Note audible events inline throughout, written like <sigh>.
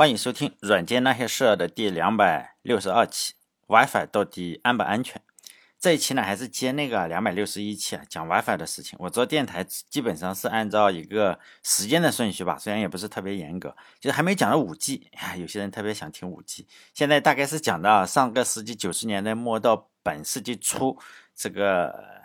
欢迎收听《软件那些事儿》的第两百六十二期。WiFi 到底安不安全？这一期呢，还是接那个两百六十一期啊，讲 WiFi 的事情。我做电台基本上是按照一个时间的顺序吧，虽然也不是特别严格，就是还没讲到五 G。有些人特别想听五 G，现在大概是讲到上个世纪九十年代末到本世纪初，这个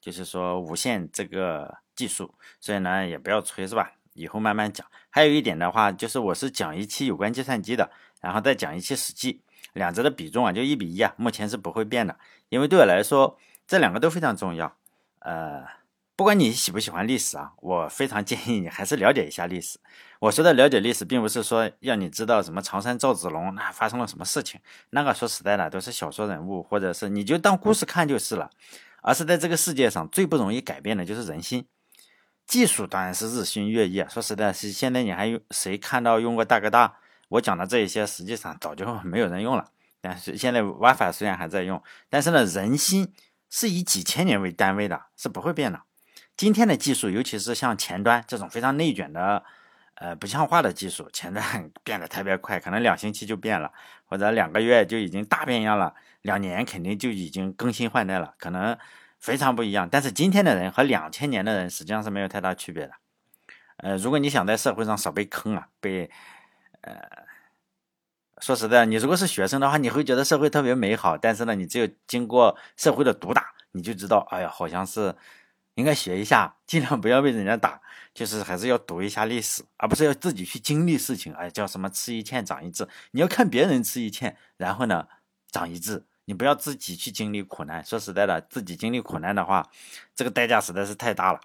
就是说无线这个技术，所以呢，也不要吹，是吧？以后慢慢讲。还有一点的话，就是我是讲一期有关计算机的，然后再讲一期史记，两者的比重啊就一比一啊，目前是不会变的。因为对我来说，这两个都非常重要。呃，不管你喜不喜欢历史啊，我非常建议你还是了解一下历史。我说的了解历史，并不是说让你知道什么常山赵子龙那发生了什么事情，那个说实在的都是小说人物，或者是你就当故事看就是了。而是在这个世界上最不容易改变的就是人心。技术当然是日新月异啊！说实在，是现在你还用谁看到用过大哥大？我讲的这一些，实际上早就 <laughs> 没有人用了。但是现在 WiFi 虽然还在用，但是呢，人心是以几千年为单位的，是不会变的。今天的技术，尤其是像前端这种非常内卷的、呃不像话的技术，前端 <laughs> 变得特别快，可能两星期就变了，或者两个月就已经大变样了，两年肯定就已经更新换代了，可能。非常不一样，但是今天的人和两千年的人实际上是没有太大区别的。呃，如果你想在社会上少被坑啊，被呃，说实在，你如果是学生的话，你会觉得社会特别美好。但是呢，你只有经过社会的毒打，你就知道，哎呀，好像是应该学一下，尽量不要被人家打，就是还是要读一下历史，而不是要自己去经历事情。哎，叫什么吃一堑长一智，你要看别人吃一堑，然后呢，长一智。你不要自己去经历苦难。说实在的，自己经历苦难的话，这个代价实在是太大了。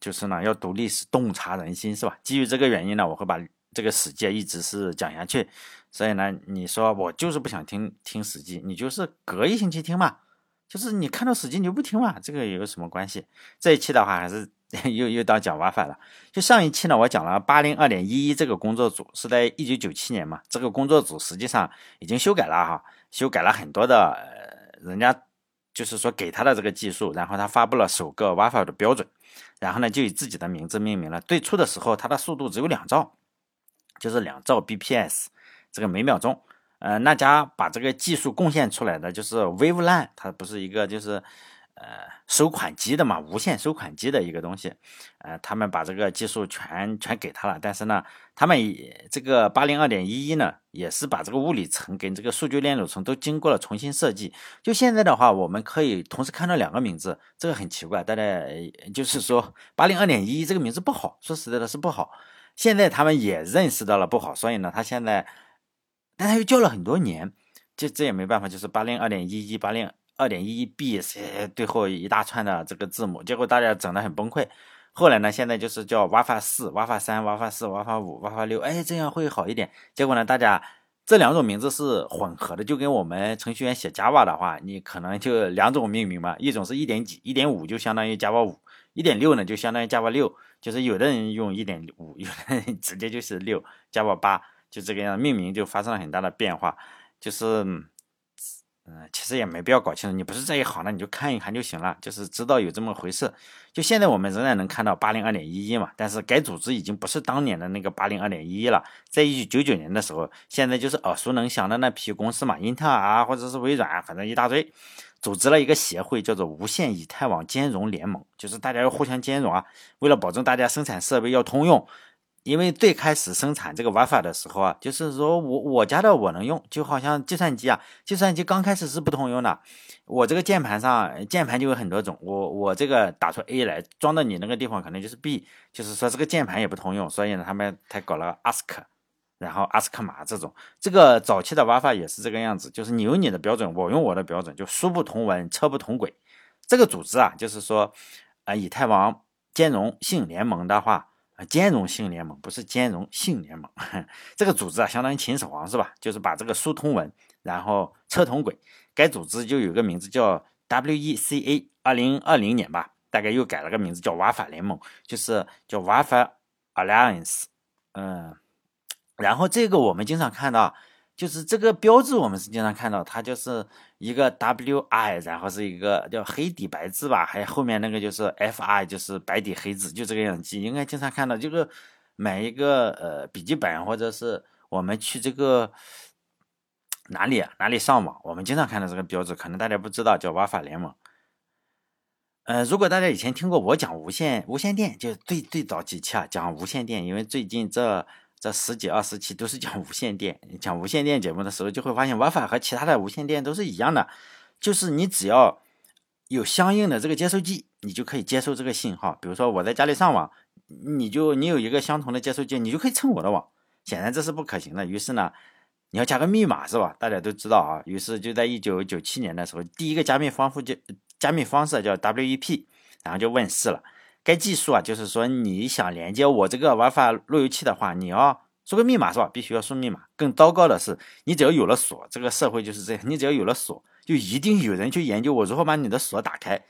就是呢，要读历史，洞察人心，是吧？基于这个原因呢，我会把这个《史记》一直是讲下去。所以呢，你说我就是不想听听《史记》，你就是隔一星期听嘛。就是你看到《史记》你就不听嘛，这个有什么关系？这一期的话，还是 <laughs> 又又到讲 WiFi 了。就上一期呢，我讲了八零二点一一这个工作组是在一九九七年嘛，这个工作组实际上已经修改了哈。修改了很多的，人家就是说给他的这个技术，然后他发布了首个 WiFi 的标准，然后呢就以自己的名字命名了。最初的时候，它的速度只有两兆，就是两兆 bps，这个每秒钟。呃，那家把这个技术贡献出来的就是 WaveLAN，它不是一个就是。呃，收款机的嘛，无线收款机的一个东西，呃，他们把这个技术全全给他了，但是呢，他们这个八零二点一一呢，也是把这个物理层跟这个数据链路层都经过了重新设计。就现在的话，我们可以同时看到两个名字，这个很奇怪，大家就是说八零二点一一这个名字不好，说实在的是不好。现在他们也认识到了不好，所以呢，他现在，但他又叫了很多年，这这也没办法，就是八零二点一一八零。二点一一 B 是最后一大串的这个字母，结果大家整的很崩溃。后来呢，现在就是叫 WiFi 四、WiFi 三、WiFi 四、WiFi 五、WiFi 六，哎，这样会好一点。结果呢，大家这两种名字是混合的，就跟我们程序员写 Java 的话，你可能就两种命名嘛，一种是一点几，一点五就相当于 Java 五，一点六呢就相当于 Java 六，就是有的人用一点五，有的人直接就是六 Java 八，就这个样，命名就发生了很大的变化，就是。嗯其实也没必要搞清楚，你不是这一行的，你就看一看就行了，就是知道有这么回事。就现在我们仍然能看到八零二点一一嘛，但是该组织已经不是当年的那个八零二点一一了。在一九九九年的时候，现在就是耳熟能详的那批公司嘛，英特尔啊，或者是微软，反正一大堆，组织了一个协会，叫做无线以太网兼容联盟，就是大家要互相兼容啊，为了保证大家生产设备要通用。因为最开始生产这个 WiFi 的时候啊，就是说我我家的我能用，就好像计算机啊，计算机刚开始是不通用的。我这个键盘上键盘就有很多种，我我这个打出 A 来，装到你那个地方可能就是 B，就是说这个键盘也不通用。所以呢，他们才搞了 ASK，然后 ASK 码这种。这个早期的 WiFi 也是这个样子，就是你有你的标准，我用我的标准，就书不同文，车不同轨。这个组织啊，就是说，呃，以太网兼容性联盟的话。兼容性联盟不是兼容性联盟，<laughs> 这个组织啊，相当于秦始皇是吧？就是把这个书通文，然后车同轨。该组织就有个名字叫 WECA，二零二零年吧，大概又改了个名字叫瓦法联盟，就是叫 WiFi Alliance。嗯，然后这个我们经常看到。就是这个标志，我们是经常看到，它就是一个 W I，然后是一个叫黑底白字吧，还有后面那个就是 F I，就是白底黑字，就这个样子。应该经常看到，这个买一个呃笔记本或者是我们去这个哪里哪里上网，我们经常看到这个标志，可能大家不知道，叫 WiFi 联盟。呃，如果大家以前听过我讲无线无线电，就最最早几期啊，讲无线电，因为最近这这十几二十期都是讲无线电，<laughs> 讲无线电节目的时候，就会发现 WiFi 和其他的无线电都是一样的，就是你只要有相应的这个接收机，你就可以接收这个信号。比如说我在家里上网，你就你有一个相同的接收机，你就可以蹭我的网。显然这是不可行的，于是呢，你要加个密码是吧？大家都知道啊，于是就在一九九七年的时候，第一个加密方式就。加密方式叫 WEP，然后就问世了。该技术啊，就是说你想连接我这个 WiFi 路由器的话，你要输个密码是吧？必须要输密码。更糟糕的是，你只要有了锁，这个社会就是这样。你只要有了锁，就一定有人去研究我如何把你的锁打开。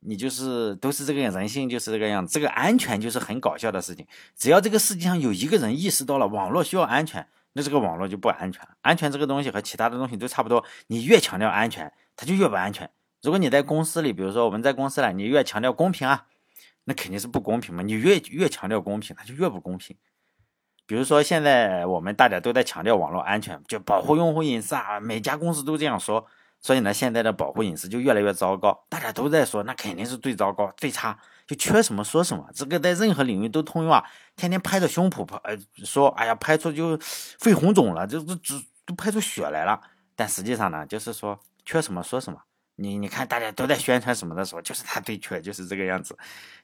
你就是都是这个，人性就是这个样子。这个安全就是很搞笑的事情。只要这个世界上有一个人意识到了网络需要安全，那这个网络就不安全。安全这个东西和其他的东西都差不多，你越强调安全，它就越不安全。如果你在公司里，比如说我们在公司里，你越强调公平啊，那肯定是不公平嘛。你越越强调公平，它就越不公平。比如说现在我们大家都在强调网络安全，就保护用户隐私啊，每家公司都这样说，所以呢，现在的保护隐私就越来越糟糕。大家都在说，那肯定是最糟糕、最差，就缺什么说什么。这个在任何领域都通用啊，天天拍着胸脯，呃，说，哎呀，拍出就肺红肿了，就就都拍出血来了。但实际上呢，就是说缺什么说什么。你你看，大家都在宣传什么的时候，就是他最缺，就是这个样子，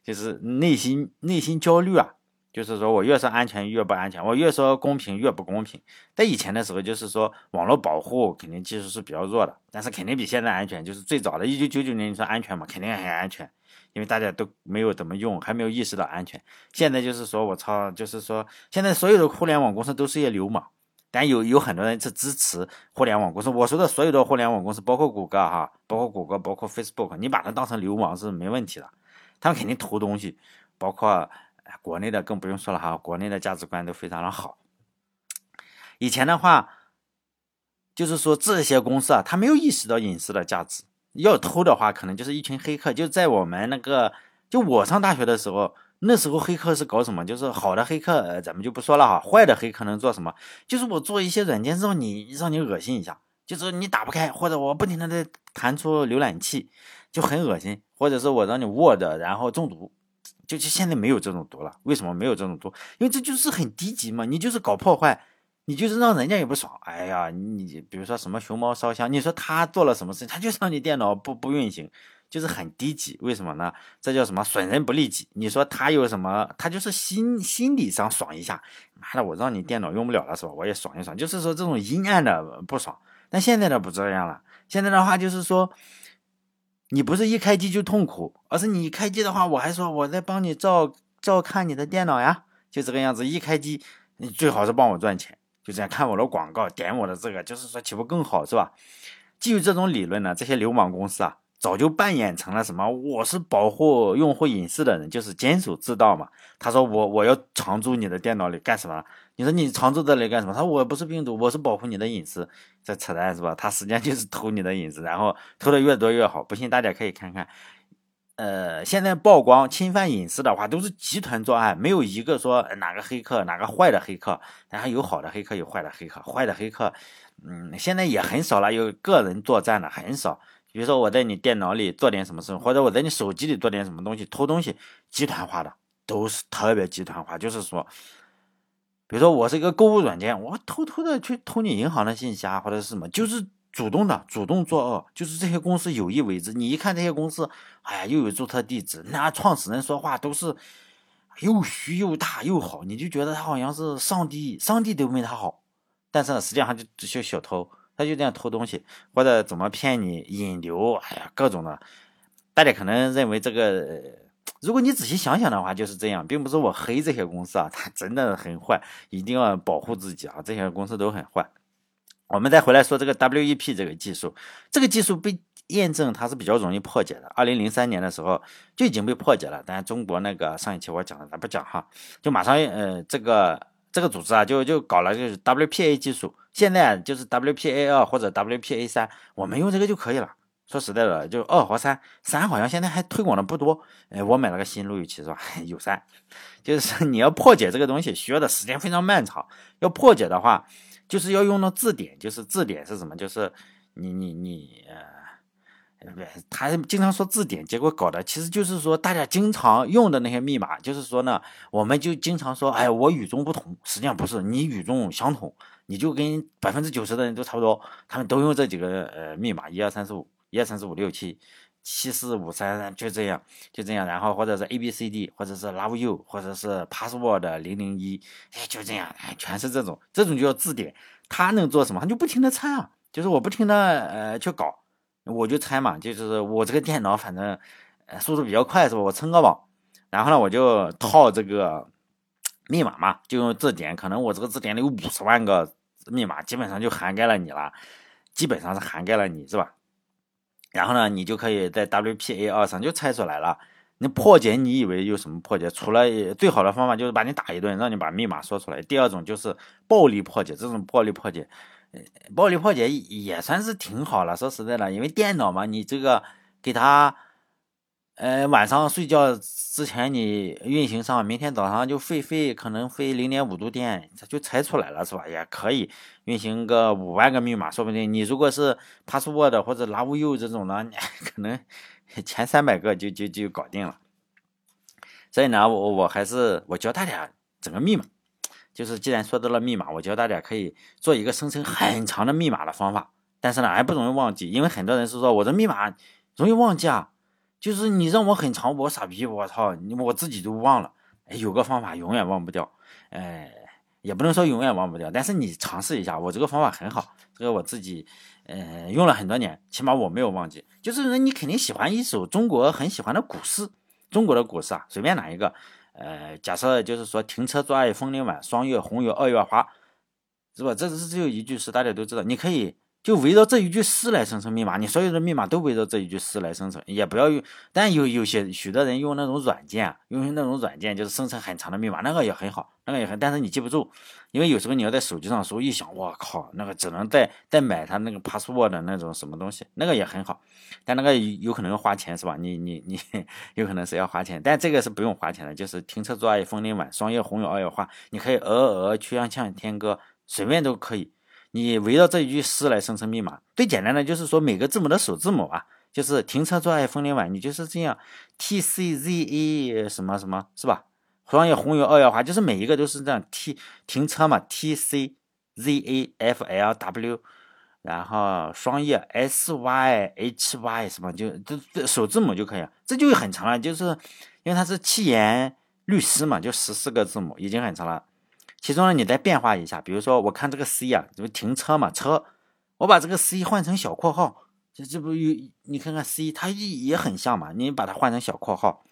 就是内心内心焦虑啊，就是说我越说安全越不安全，我越说公平越不公平。在以前的时候，就是说网络保护肯定技术是比较弱的，但是肯定比现在安全。就是最早的一九九九年你说安全嘛，肯定很安全，因为大家都没有怎么用，还没有意识到安全。现在就是说我操，就是说现在所有的互联网公司都是些流氓。但有有很多人是支持互联网公司。我说的所有的互联网公司，包括谷歌哈，包括谷歌，包括 Facebook，你把它当成流氓是没问题的。他们肯定偷东西，包括国内的更不用说了哈，国内的价值观都非常的好。以前的话，就是说这些公司啊，他没有意识到隐私的价值。要偷的话，可能就是一群黑客。就在我们那个，就我上大学的时候。那时候黑客是搞什么？就是好的黑客，咱们就不说了哈。坏的黑客能做什么？就是我做一些软件让你让你恶心一下，就是你打不开，或者我不停的在弹出浏览器，就很恶心，或者是我让你 Word 然后中毒，就就现在没有这种毒了。为什么没有这种毒？因为这就是很低级嘛，你就是搞破坏，你就是让人家也不爽。哎呀，你比如说什么熊猫烧香，你说他做了什么事情，他就让你电脑不不运行。就是很低级，为什么呢？这叫什么损人不利己？你说他有什么？他就是心心理上爽一下，妈的，我让你电脑用不了了是吧？我也爽一爽，就是说这种阴暗的不爽。但现在的不这样了，现在的话就是说，你不是一开机就痛苦，而是你开机的话，我还说我在帮你照照看你的电脑呀，就这个样子。一开机，你最好是帮我赚钱，就这样看我的广告，点我的这个，就是说岂不更好是吧？基于这种理论呢，这些流氓公司啊。早就扮演成了什么？我是保护用户隐私的人，就是坚守自盗嘛。他说我我要常驻你的电脑里干什么？你说你常驻这里干什么？他说我不是病毒，我是保护你的隐私。这扯淡是吧？他实际上就是偷你的隐私，然后偷的越多越好。不信大家可以看看，呃，现在曝光侵犯隐私的话，都是集团作案，没有一个说哪个黑客哪个坏的黑客，然后有好的黑客有坏的黑客，坏的黑客，嗯，现在也很少了，有个人作战的很少。比如说我在你电脑里做点什么事，或者我在你手机里做点什么东西，偷东西，集团化的都是特别集团化。就是说，比如说我是一个购物软件，我偷偷的去偷你银行的信息啊，或者是什么，就是主动的，主动作恶，就是这些公司有意为之。你一看这些公司，哎呀，又有注册地址，那创始人说话都是又虚又大又好，你就觉得他好像是上帝，上帝都没他好。但是呢，实际上就只是小偷。他就这样偷东西，或者怎么骗你引流，哎呀，各种的。大家可能认为这个，如果你仔细想想的话，就是这样，并不是我黑这些公司啊，它真的很坏，一定要保护自己啊，这些公司都很坏。我们再回来说这个 WEP 这个技术，这个技术被验证它是比较容易破解的。二零零三年的时候就已经被破解了，但中国那个上一期我讲了，咱不讲哈，就马上呃这个。这个组织啊，就就搞了就是 WPA 技术，现在就是 WPA 二或者 WPA 三，我们用这个就可以了。说实在的，就二和三，三好像现在还推广的不多。哎，我买了个新路由器是吧？<laughs> 有三，就是你要破解这个东西，需要的时间非常漫长。要破解的话，就是要用到字典，就是字典是什么？就是你你你呃，他经常说字典，结果搞的其实就是说大家经常用的那些密码，就是说呢，我们就经常说，哎，我与众不同，实际上不是，你与众相同，你就跟百分之九十的人都差不多，他们都用这几个呃密码，一二三四五。一二三四五六七七四五三三就这样就这样，然后或者是 A B C D，或者是 Love You，或者是 Password 零零一，哎就这样，哎全是这种，这种就叫字典。他能做什么？他就不停的猜啊，就是我不停的呃去搞，我就猜嘛，就是我这个电脑反正速度比较快是吧？我蹭个网，然后呢我就套这个密码嘛，就用字典，可能我这个字典里有五十万个密码，基本上就涵盖了你了，基本上是涵盖了你是吧？然后呢，你就可以在 WPA 二上就猜出来了。你破解，你以为有什么破解？除了最好的方法就是把你打一顿，让你把密码说出来。第二种就是暴力破解，这种暴力破解，暴力破解也算是挺好了。说实在的，因为电脑嘛，你这个给它。呃，晚上睡觉之前你运行上，明天早上就费费，可能费零点五度电，它就猜出来了，是吧？也可以运行个五万个密码，说不定你如果是 password 或者 love you 这种呢，<laughs> 可能前三百个就就就搞定了。所以呢，我我还是我教大家整个密码，就是既然说到了密码，我教大家可以做一个生成很长的密码的方法，但是呢还不容易忘记，因为很多人是说我的密码容易忘记啊。就是你让我很长，我傻逼，我操，你我自己都忘了。哎，有个方法永远忘不掉，哎，也不能说永远忘不掉，但是你尝试一下，我这个方法很好，这个我自己，呃，用了很多年，起码我没有忘记。就是说你肯定喜欢一首中国很喜欢的古诗，中国的古诗啊，随便哪一个，呃，假设就是说停车坐爱枫林晚，霜叶红于二月花，是吧？这是只有一句诗，大家都知道，你可以。就围绕这一句诗来生成密码，你所有的密码都围绕这一句诗来生成，也不要用。但有有些许多人用那种软件，用那种软件就是生成很长的密码，那个也很好，那个也很，但是你记不住，因为有时候你要在手机上搜，一想，我靠，那个只能再再买它那个 password 的那种什么东西，那个也很好，但那个有可能要花钱，是吧？你你你有可能是要花钱，但这个是不用花钱的，就是停车坐爱枫林晚，霜叶红于二月花，你可以鹅鹅曲项向天歌，随便都可以。你围绕这一句诗来生成密码，最简单的就是说每个字母的首字母啊，就是停车坐爱枫林晚，你就是这样，T C Z A 什么什么是吧？双叶红油二月花，就是每一个都是这样，T 停车嘛，T C Z A F L W，然后双叶 S Y H Y 什么就这这首字母就可以了，这就很长了，就是因为它是七言律诗嘛，就十四个字母，已经很长了。其中呢，你再变化一下，比如说，我看这个 C 啊，这不停车嘛，车，我把这个 C 换成小括号，这这不有？你看看 C，它也很像嘛，你把它换成小括号，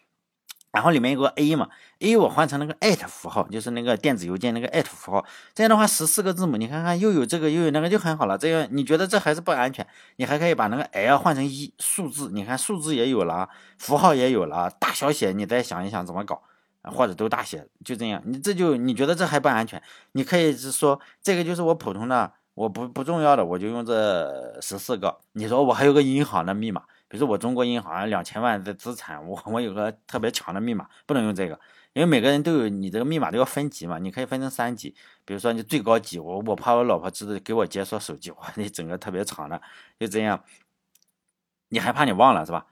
然后里面有个 A 嘛，A 我换成那个 at 符号，就是那个电子邮件那个 at 符号，这样的话十四个字母，你看看又有这个又有那个就很好了。这样你觉得这还是不安全？你还可以把那个 L 换成一数字，你看数字也有了，符号也有了，大小写你再想一想怎么搞。或者都大写，就这样，你这就你觉得这还不安全？你可以是说这个就是我普通的，我不不重要的，我就用这十四个。你说我还有个银行的密码，比如说我中国银行两千万的资产，我我有个特别强的密码，不能用这个，因为每个人都有你这个密码都要分级嘛，你可以分成三级。比如说你最高级，我我怕我老婆知道给我解锁手机，我你整个特别长的，就这样，你害怕你忘了是吧？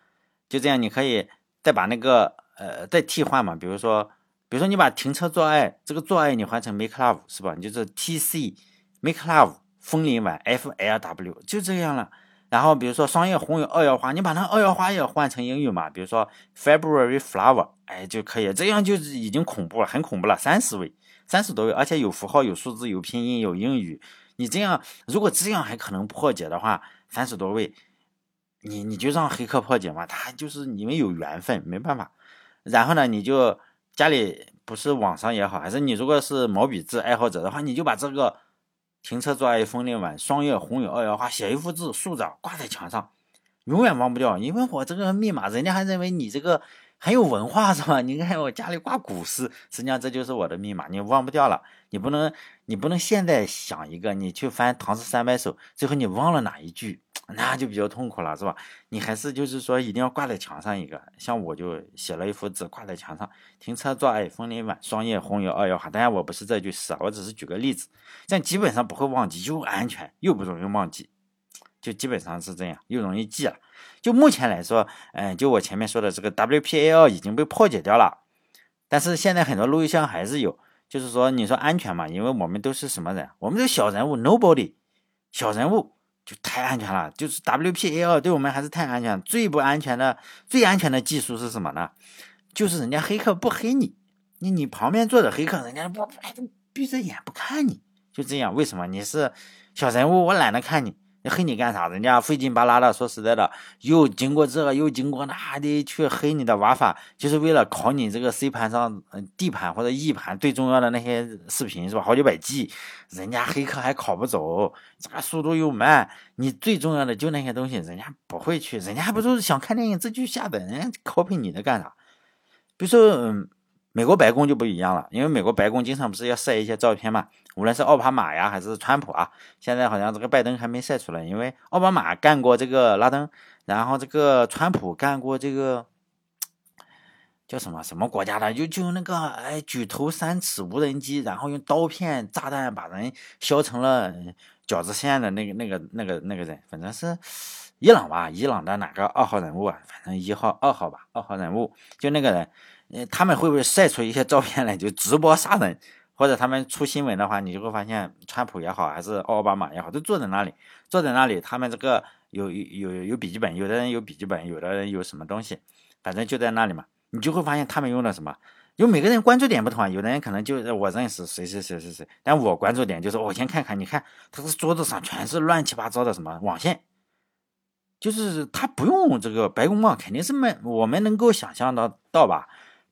就这样，你可以再把那个。呃，再替换嘛，比如说，比如说你把停车做爱这个做爱你换成 make love 是吧？你就是 T C make love 枫林晚 F L W 就这样了。然后比如说双叶红于二月花，你把那二月花也换成英语嘛，比如说 February flower，哎就可以，这样就是已经恐怖了，很恐怖了，三十位，三十多位，而且有符号、有数字、有拼音、有英语。你这样如果这样还可能破解的话，三十多位，你你就让黑客破解嘛，他就是你们有缘分，没办法。然后呢，你就家里不是网上也好，还是你如果是毛笔字爱好者的话，你就把这个“停车坐爱枫林晚，霜叶红于二月花”写一幅字竖着挂在墙上，永远忘不掉。因为我这个密码，人家还认为你这个很有文化，是吧？你看我家里挂古诗，实际上这就是我的密码，你忘不掉了。你不能，你不能现在想一个，你去翻《唐诗三百首》，最后你忘了哪一句，那就比较痛苦了，是吧？你还是就是说一定要挂在墙上一个，像我就写了一幅字挂在墙上：停车坐爱枫林晚，霜叶红于二月花。当然我不是这句诗啊，我只是举个例子，这样基本上不会忘记，又安全又不容易忘记，就基本上是这样，又容易记了。就目前来说，嗯，就我前面说的这个 WPA 已经被破解掉了，但是现在很多录音箱还是有，就是说你说安全嘛，因为我们都是什么人？我们是小人物，Nobody，小人物。就太安全了，就是 WPA 对我们还是太安全。最不安全的、最安全的技术是什么呢？就是人家黑客不黑你，你你旁边坐着黑客，人家不闭着眼不看你，就这样。为什么？你是小人物，我懒得看你。黑你干啥？人家费劲巴拉的，说实在的，又经过这个，又经过那的去黑你的玩法，就是为了考你这个 C 盘上、D 盘或者 E 盘最重要的那些视频，是吧？好几百 G，人家黑客还考不走，这个速度又慢。你最重要的就那些东西，人家不会去，人家还不是想看电影这就下载，人家 copy 你的干啥？比如说，嗯。美国白宫就不一样了，因为美国白宫经常不是要晒一些照片嘛，无论是奥巴马呀还是川普啊，现在好像这个拜登还没晒出来，因为奥巴马干过这个拉登，然后这个川普干过这个叫什么什么国家的，就就那个哎举头三尺无人机，然后用刀片炸弹把人削成了饺子馅的那个那个那个那个人，反正是伊朗吧，伊朗的哪个二号人物啊？反正一号二号吧，二号人物就那个人。呃，他们会不会晒出一些照片来就直播杀人？或者他们出新闻的话，你就会发现，川普也好，还是奥巴马也好，都坐在那里，坐在那里，他们这个有有有有笔记本，有的人有笔记本，有的人有什么东西，反正就在那里嘛。你就会发现他们用的什么？因为每个人关注点不同啊，有的人可能就是我认识谁谁谁谁谁，但我关注点就是我先看看，你看他这桌子上全是乱七八糟的什么网线，就是他不用这个白宫嘛，肯定是没，我们能够想象到到吧？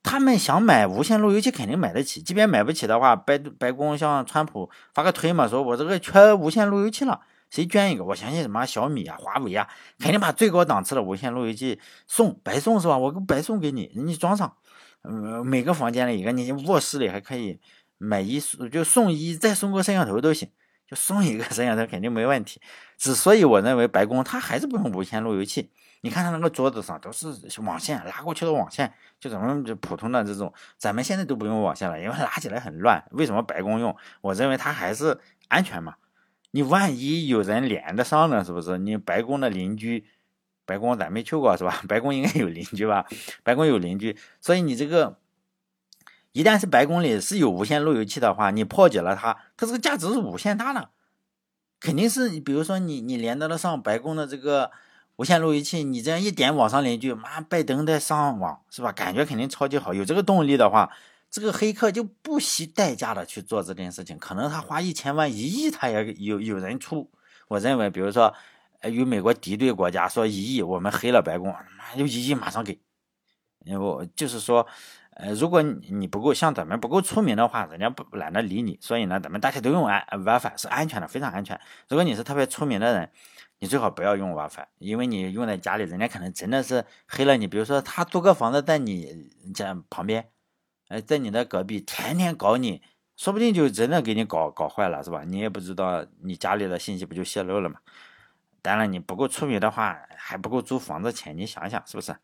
他们想买无线路由器，肯定买得起。即便买不起的话，白白宫像川普发个推嘛，说我这个缺无线路由器了，谁捐一个？我相信什么小米啊、华为啊，肯定把最高档次的无线路由器送，白送是吧？我白送给你，你装上。嗯，每个房间里一个，你卧室里还可以买一就送一，再送个摄像头都行，就送一个摄像头肯定没问题。之所以我认为白宫它还是不用无线路由器。你看他那个桌子上都是网线，拉过去的网线，就咱们普通的这种，咱们现在都不用网线了，因为拉起来很乱。为什么白宫用？我认为它还是安全嘛。你万一有人连得上呢，是不是？你白宫的邻居，白宫咱没去过是吧？白宫应该有邻居吧？白宫有邻居，所以你这个一旦是白宫里是有无线路由器的话，你破解了它，它这个价值是无限大的，肯定是你比如说你你连得了上白宫的这个。无线路由器，你这样一点网上邻居，妈，拜登在上网是吧？感觉肯定超级好。有这个动力的话，这个黑客就不惜代价的去做这件事情。可能他花一千万、一亿，他也有有人出。我认为，比如说，与美国敌对国家说一亿，我们黑了白宫，妈，有一亿马上给。我就是说，呃，如果你不够像咱们不够出名的话，人家不懒得理你。所以呢，咱们大家都用安 WiFi 是安全的，非常安全。如果你是特别出名的人。你最好不要用 WiFi，因为你用在家里，人家可能真的是黑了你。比如说，他租个房子在你家旁边，哎，在你的隔壁，天天搞你，说不定就真的给你搞搞坏了，是吧？你也不知道，你家里的信息不就泄露了吗？当然，你不够出名的话，还不够租房子钱，你想想是不是？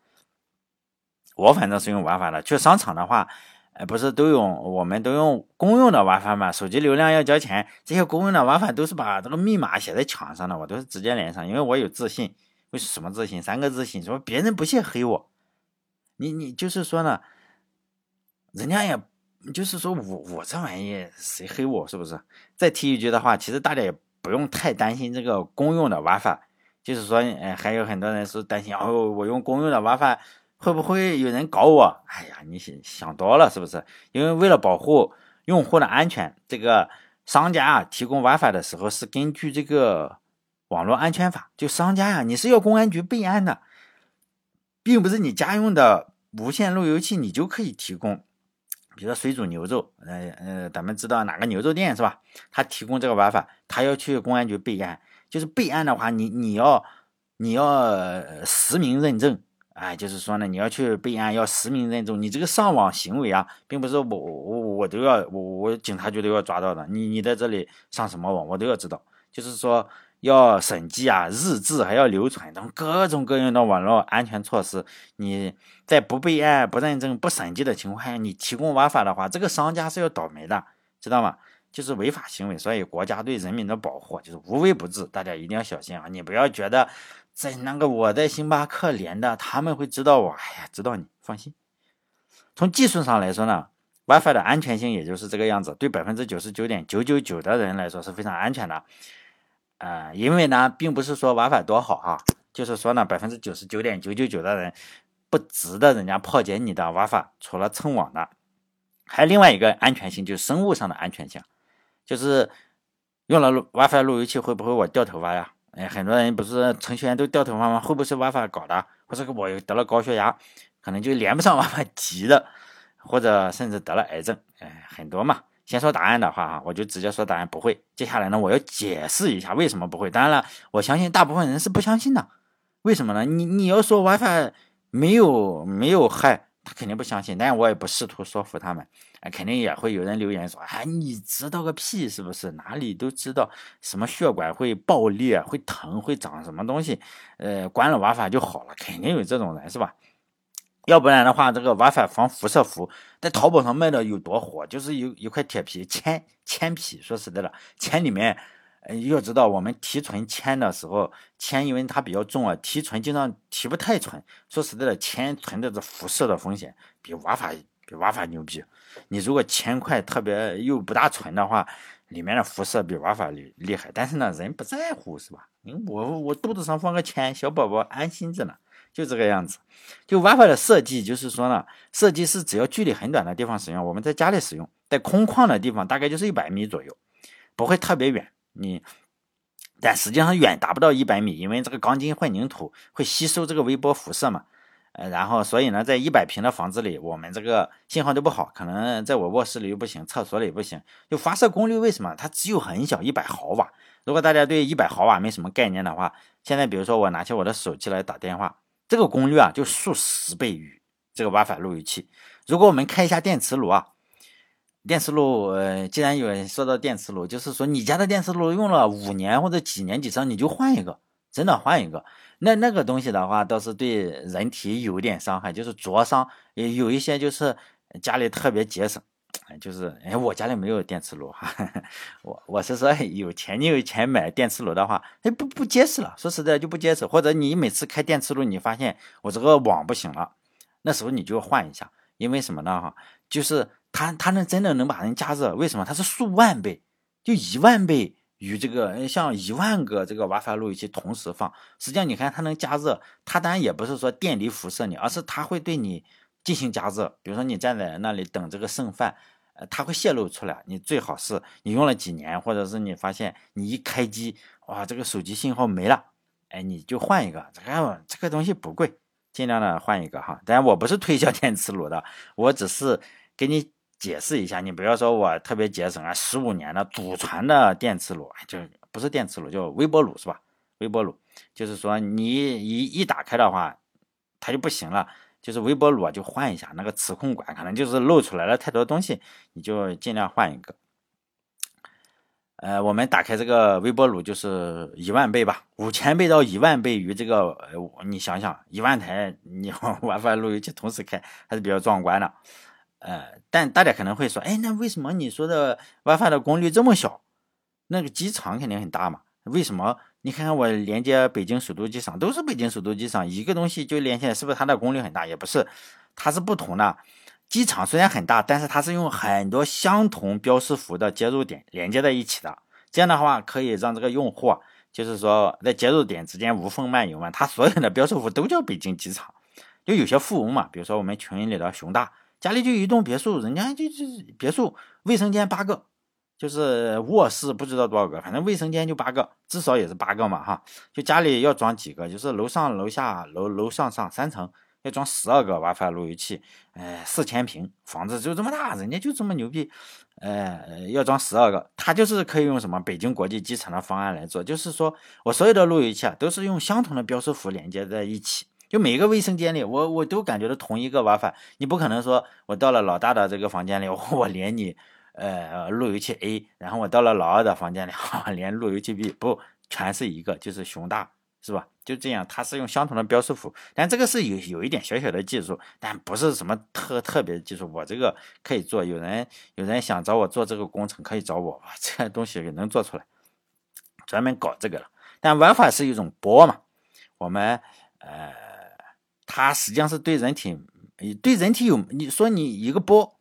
我反正是用 WiFi 的，去商场的话。哎，不是都用，我们都用公用的 WiFi 嘛？手机流量要交钱，这些公用的 WiFi 都是把这个密码写在墙上的，我都是直接连上，因为我有自信。为什么自信？三个自信，说别人不屑黑我。你你就是说呢？人家也就是说我我这玩意谁黑我是不是？再提一句的话，其实大家也不用太担心这个公用的 WiFi，就是说，哎，还有很多人是担心哦，我用公用的 WiFi。会不会有人搞我？哎呀，你想想多了是不是？因为为了保护用户的安全，这个商家啊提供 WiFi 的时候是根据这个网络安全法，就商家呀你是要公安局备案的，并不是你家用的无线路由器你就可以提供。比如说水煮牛肉，呃呃，咱们知道哪个牛肉店是吧？他提供这个 WiFi，他要去公安局备案，就是备案的话，你你要你要实名认证。哎，就是说呢，你要去备案，要实名认证。你这个上网行为啊，并不是我我我都要我我警察局都要抓到的。你你在这里上什么网，我都要知道。就是说，要审计啊，日志还要留存，等各种各样的网络安全措施。你在不备案、不认证、不审计的情况下，你提供玩法的话，这个商家是要倒霉的，知道吗？就是违法行为。所以国家对人民的保护就是无微不至，大家一定要小心啊！你不要觉得在那个我在星巴克连的，他们会知道我。哎呀，知道你放心。从技术上来说呢，WiFi 的安全性也就是这个样子，对百分之九十九点九九九的人来说是非常安全的。呃，因为呢，并不是说 WiFi 多好哈，就是说呢，百分之九十九点九九九的人不值得人家破解你的 WiFi，除了蹭网的，还另外一个安全性，就是生物上的安全性，就是用了 WiFi 路由器会不会我掉头发呀？哎，很多人不是程序员都掉头发吗？会不会是 WiFi 搞的？或者我得了高血压，可能就连不上 WiFi 急的，或者甚至得了癌症，哎，很多嘛。先说答案的话哈，我就直接说答案不会。接下来呢，我要解释一下为什么不会。当然了，我相信大部分人是不相信的。为什么呢？你你要说 WiFi 没有没有害，他肯定不相信。但我也不试图说服他们。哎，肯定也会有人留言说：“哎，你知道个屁，是不是？哪里都知道什么血管会爆裂、会疼、会长什么东西？呃，关了 WiFi 就好了。肯定有这种人，是吧？”要不然的话，这个 WiFi 防辐射服在淘宝上卖的有多火？就是有一块铁皮铅铅皮。说实在的，铅里面，要知道我们提纯铅的时候，铅因为它比较重啊，提纯经常提不太纯。说实在的，铅存在着辐射的风险，比瓦法比瓦法牛逼。你如果铅块特别又不大纯的话，里面的辐射比瓦法厉厉害。但是呢，人不在乎是吧？我我肚子上放个铅，小宝宝安心着呢。就这个样子，就 WiFi 的设计，就是说呢，设计是只要距离很短的地方使用，我们在家里使用，在空旷的地方，大概就是一百米左右，不会特别远。你，但实际上远达不到一百米，因为这个钢筋混凝土会吸收这个微波辐射嘛。呃，然后所以呢，在一百平的房子里，我们这个信号都不好，可能在我卧室里又不行，厕所里不行。就发射功率为什么？它只有很小，一百毫瓦。如果大家对一百毫瓦没什么概念的话，现在比如说我拿起我的手机来打电话。这个功率啊，就数十倍于这个 WiFi 路由器。如果我们开一下电磁炉啊，电磁炉，呃，既然有人说到电磁炉，就是说你家的电磁炉用了五年或者几年几上，你就换一个，真的换一个。那那个东西的话，倒是对人体有点伤害，就是灼伤。也有一些就是家里特别节省。就是，哎，我家里没有电磁炉哈，<laughs> 我我是说有钱，你有钱买电磁炉的话，哎，不不结实了，说实在就不结实。或者你每次开电磁炉，你发现我这个网不行了，那时候你就换一下，因为什么呢？哈，就是它它能真的能把人加热，为什么？它是数万倍，就一万倍与这个像一万个这个 WiFi 路由器同时放，实际上你看它能加热，它当然也不是说电离辐射你，而是它会对你进行加热。比如说你站在那里等这个剩饭。呃，它会泄露出来。你最好是你用了几年，或者是你发现你一开机，哇，这个手机信号没了，哎，你就换一个。这个这个东西不贵，尽量的换一个哈。当然，我不是推销 <laughs> 电磁炉的，我只是给你解释一下。你不要说我特别节省啊，十五年的祖传的电磁炉，就不是电磁炉，叫微波炉是吧？微波炉就是说你一一打开的话，它就不行了。就是微波炉啊，就换一下那个磁控管，可能就是漏出来了太多东西，你就尽量换一个。呃，我们打开这个微波炉就是一万倍吧，五千倍到一万倍于这个，呃，你想想，一万台你 WiFi 路由器同时开还是比较壮观的。呃，但大家可能会说，哎，那为什么你说的 WiFi 的功率这么小？那个机场肯定很大嘛？为什么？你看看我连接北京首都机场，都是北京首都机场，一个东西就连起来，是不是它的功率很大？也不是，它是不同的。机场虽然很大，但是它是用很多相同标识符的接入点连接在一起的。这样的话，可以让这个用户，就是说在接入点之间无缝漫游嘛。它所有的标识符都叫北京机场。就有些富翁嘛，比如说我们群里的熊大，家里就一栋别墅，人家就是别墅，卫生间八个。就是卧室不知道多少个，反正卫生间就八个，至少也是八个嘛哈。就家里要装几个，就是楼上楼下楼楼上上三层要装十二个 WiFi 路由器，哎，四千平房子就这么大，人家就这么牛逼，呃，要装十二个，他就是可以用什么北京国际机场的方案来做，就是说我所有的路由器啊都是用相同的标识符连接在一起，就每个卫生间里我我都感觉到同一个 WiFi，你不可能说我到了老大的这个房间里 <laughs> 我连你。呃路由器 A，然后我到了老二的房间里，<laughs> 连路由器 B 不全是一个，就是熊大，是吧？就这样，它是用相同的标识符，但这个是有有一点小小的技术，但不是什么特特别技术。我这个可以做，有人有人想找我做这个工程，可以找我，这东西也能做出来，专门搞这个了。但玩法是一种波嘛，我们呃，它实际上是对人体，对人体有你说你一个波，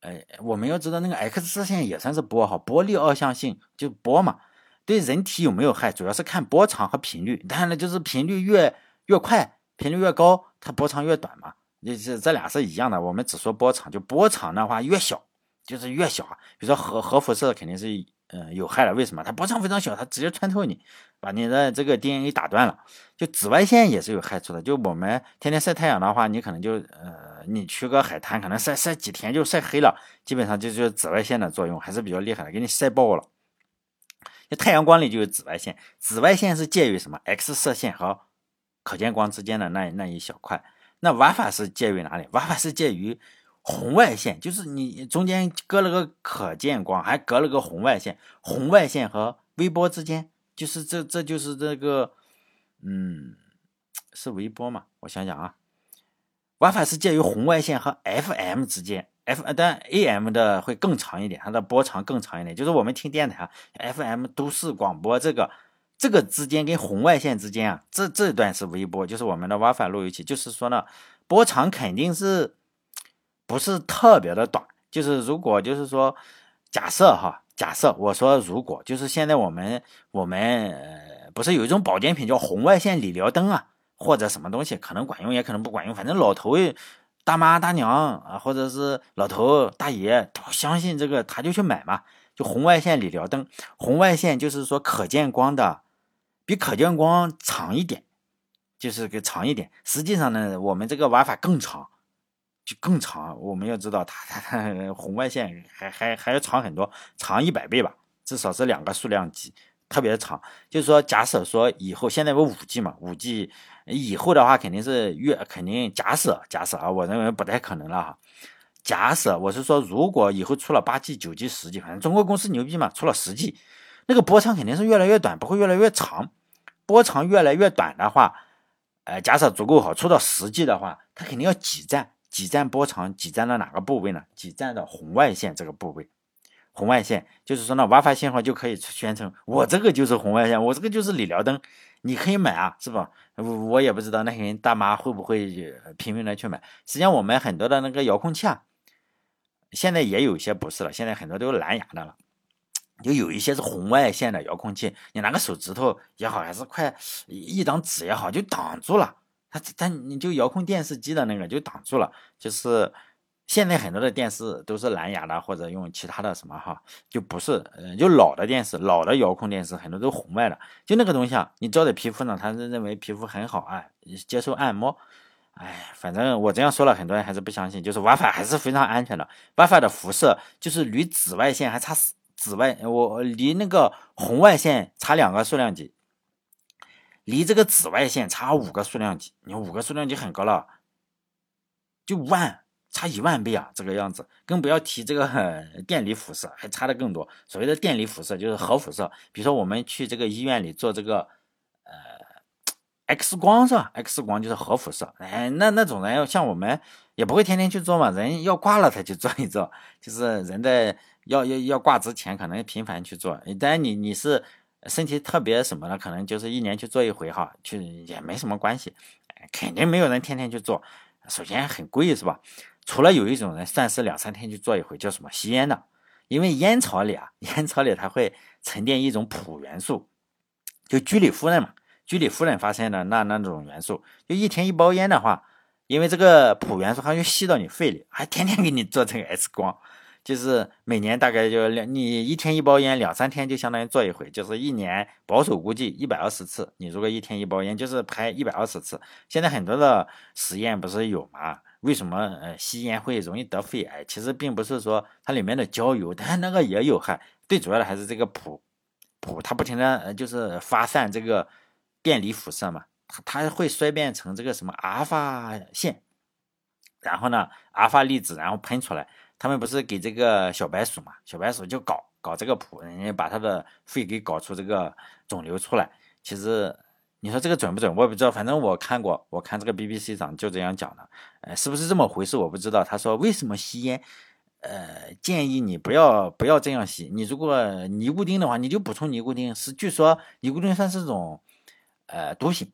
哎，我们要知道那个 X 射线也算是波哈，波粒二象性就波嘛。对人体有没有害，主要是看波长和频率。当然了，就是频率越越快，频率越高，它波长越短嘛。这这这俩是一样的。我们只说波长，就波长的话越小，就是越小。比如说核核辐射肯定是嗯有害的，为什么？它波长非常小，它直接穿透你，把你的这个 DNA 打断了。就紫外线也是有害处的。就我们天天晒太阳的话，你可能就呃，你去个海滩，可能晒晒几天就晒黑了，基本上就就紫外线的作用还是比较厉害的，给你晒爆了。太阳光里就有紫外线，紫外线是介于什么 X 射线和可见光之间的那那一小块。那瓦法是介于哪里？瓦法是介于红外线，就是你中间隔了个可见光，还隔了个红外线。红外线和微波之间，就是这这就是这个，嗯，是微波嘛？我想想啊，，WiFi 是介于红外线和 FM 之间。F 但 AM 的会更长一点，它的波长更长一点。就是我们听电台啊，FM 都市广播这个这个之间跟红外线之间啊，这这段是微波，就是我们的 WiFi 路由器。就是说呢，波长肯定是不是特别的短。就是如果就是说假设哈，假设我说如果就是现在我们我们呃不是有一种保健品叫红外线理疗灯啊，或者什么东西可能管用也可能不管用，反正老头。大妈大娘啊，或者是老头大爷，都相信这个，他就去买嘛。就红外线理疗灯，红外线就是说可见光的，比可见光长一点，就是个长一点。实际上呢，我们这个玩法更长，就更长。我们要知道，它它它红外线还还还要长很多，长一百倍吧，至少是两个数量级。特别长，就是说，假设说以后现在有五 G 嘛，五 G 以后的话肯定是越肯定假设假设啊，我认为不太可能了哈。假设我是说，如果以后出了八 G、九 G、十 G，反正中国公司牛逼嘛，出了十 G，那个波长肯定是越来越短，不会越来越长。波长越来越短的话，呃，假设足够好，出到十 G 的话，它肯定要挤占，挤占波长，挤占到哪个部位呢？挤占到红外线这个部位。红外线就是说呢，WiFi 信号就可以宣称我这个就是红外线，我这个就是理疗灯，你可以买啊，是吧？我我也不知道那些人大妈会不会拼命的去买。实际上，我们很多的那个遥控器啊，现在也有一些不是了，现在很多都是蓝牙的了，就有一些是红外线的遥控器，你拿个手指头也好，还是快一张纸也好，就挡住了。它它你就遥控电视机的那个就挡住了，就是。现在很多的电视都是蓝牙的，或者用其他的什么哈，就不是，呃，就老的电视，老的遥控电视很多都红外的，就那个东西啊，你照在皮肤呢，他是认为皮肤很好啊，接受按摩，哎，反正我这样说了，很多人还是不相信，就是 WiFi 还是非常安全的，WiFi 的辐射就是离紫外线还差紫外，我离那个红外线差两个数量级，离这个紫外线差五个数量级，你五个数量级很高了，就万。差一万倍啊，这个样子，更不要提这个 <laughs> 电离辐射，还差的更多。所谓的电离辐射就是核辐射，比如说我们去这个医院里做这个呃 X 光是吧？X 光就是核辐射，哎，那那种人要像我们也不会天天去做嘛，人要挂了才去做一做，就是人在要要要挂之前可能频繁去做。当然你你是身体特别什么的，可能就是一年去做一回哈，去也没什么关系，肯定没有人天天去做。首先很贵是吧？除了有一种人算是两三天去做一回，叫什么吸烟的，因为烟草里啊，<laughs> 烟草里它会沉淀一种普元素，就居里夫人嘛，居里夫人发现的那那种元素，就一天一包烟的话，因为这个普元素它就吸到你肺里，还天天给你做这个 X 光，就是每年大概就两，你一天一包烟，两三天就相当于做一回，就是一年保守估计一百二十次，你如果一天一包烟，就是排一百二十次。现在很多的实验不是有吗？为什么呃吸烟会容易得肺癌？其实并不是说它里面的焦油，但那个也有害。最主要的还是这个普普它不停的呃就是发散这个电离辐射嘛，它它会衰变成这个什么阿尔法线，然后呢阿尔法粒子然后喷出来，他们不是给这个小白鼠嘛？小白鼠就搞搞这个谱，人家把他的肺给搞出这个肿瘤出来。其实你说这个准不准？我也不知道。反正我看过，我看这个 BBC 上就这样讲的。呃，是不是这么回事？我不知道。他说为什么吸烟？呃，建议你不要不要这样吸。你如果尼古丁的话，你就补充尼古丁。是据说尼古丁算是种呃毒品，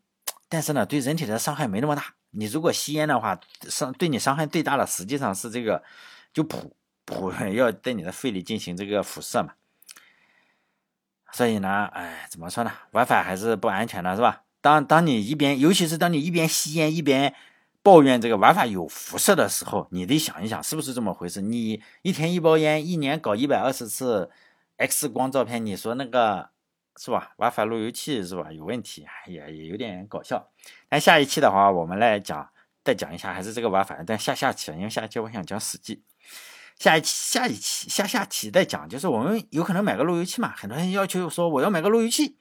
但是呢，对人体的伤害没那么大。你如果吸烟的话，伤对你伤害最大的实际上是这个。就普普 <laughs> 要在你的肺里进行这个辐射嘛，所以呢，哎，怎么说呢？WiFi 还是不安全的，是吧？当当你一边，尤其是当你一边吸烟一边抱怨这个 WiFi 有辐射的时候，你得想一想是不是这么回事？你一天一包烟，一年搞一百二十次 X 光照片，你说那个是吧？WiFi 路由器是吧？有问题，也也有点搞笑。那下一期的话，我们来讲，再讲一下还是这个 WiFi，但下下期，因为下期我想讲《史记》。下一期、下一期、下下期再讲，就是我们有可能买个路由器嘛，很多人要求说我要买个路由器，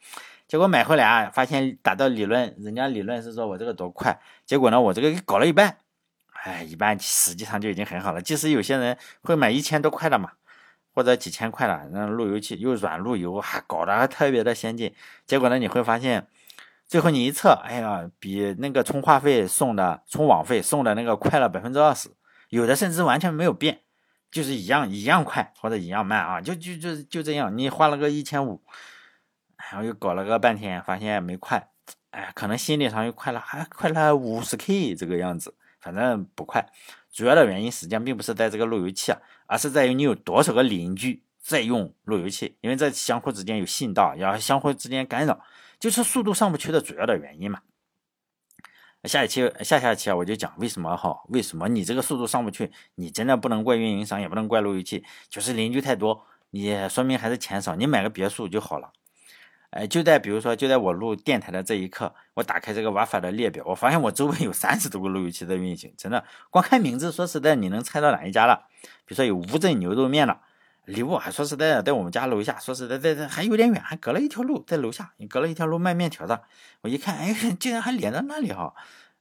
结果买回来啊，发现达到理论，人家理论是说我这个多快，结果呢，我这个搞了一半，哎，一半实际上就已经很好了。即使有些人会买一千多块的嘛，或者几千块的那路由器，又软路由，还搞得还特别的先进，结果呢，你会发现，最后你一测，哎呀，比那个充话费送的、充网费送的那个快了百分之二十，有的甚至完全没有变。就是一样一样快或者一样慢啊，就就就就这样，你花了个一千五，然后又搞了个半天，发现没快，哎，可能心理上又快了，还快了五十 K 这个样子，反正不快。主要的原因实际上并不是在这个路由器啊，而是在于你有多少个邻居在用路由器，因为这相互之间有信道，要相互之间干扰，就是速度上不去的主要的原因嘛。下一期、下下期啊，我就讲为什么哈？为什么你这个速度上不去？你真的不能怪运营商，也不能怪路由器，就是邻居太多，你说明还是钱少。你买个别墅就好了。哎，就在比如说，就在我录电台的这一刻，我打开这个 WiFi 的列表，我发现我周围有三十多个路由器在运行，真的，光看名字，说实在，你能猜到哪一家了？比如说有乌镇牛肉面了。离我还说实在的，在我们家楼下，说实在，在在还有点远，还隔了一条路，在楼下，隔了一条路卖面条的。我一看，哎，竟然还连到那里哈，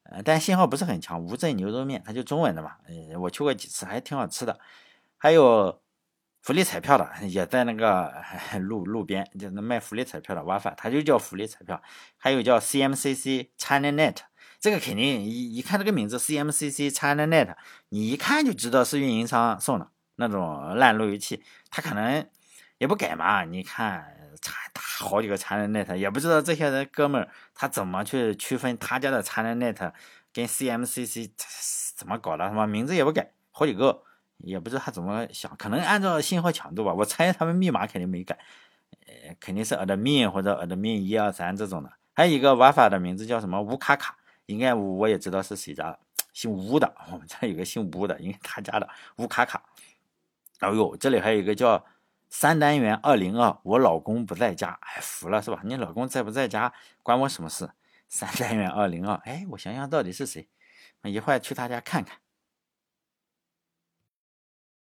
呃，但信号不是很强。乌镇牛肉面，它就中文的嘛，呃，我去过几次，还挺好吃的。还有福利彩票的，也在那个 <laughs> 路路边，就那卖福利彩票的 WiFi，它就叫福利彩票。还有叫 CMCC ChinaNet，这个肯定一一看这个名字 CMCC ChinaNet，你一看就知道是运营商送的。那种烂路由器，他可能也不改嘛。你看，差大好几个查人 net，也不知道这些人哥们儿他怎么去区分他家的查人 net 跟 CMCC 怎么搞的，什么名字也不改，好几个，也不知道他怎么想，可能按照信号强度吧。我猜他们密码肯定没改，呃，肯定是 admin 或者 admin 一二三这种的。还有一个玩法的名字叫什么吴卡卡，应该我也知道是谁家，姓吴的，我们这有个姓吴的，因为他家的吴卡卡。哎呦，这里还有一个叫三单元二零二，我老公不在家，哎，服了是吧？你老公在不在家，关我什么事？三单元二零二，哎，我想想到底是谁？一会儿去他家看看。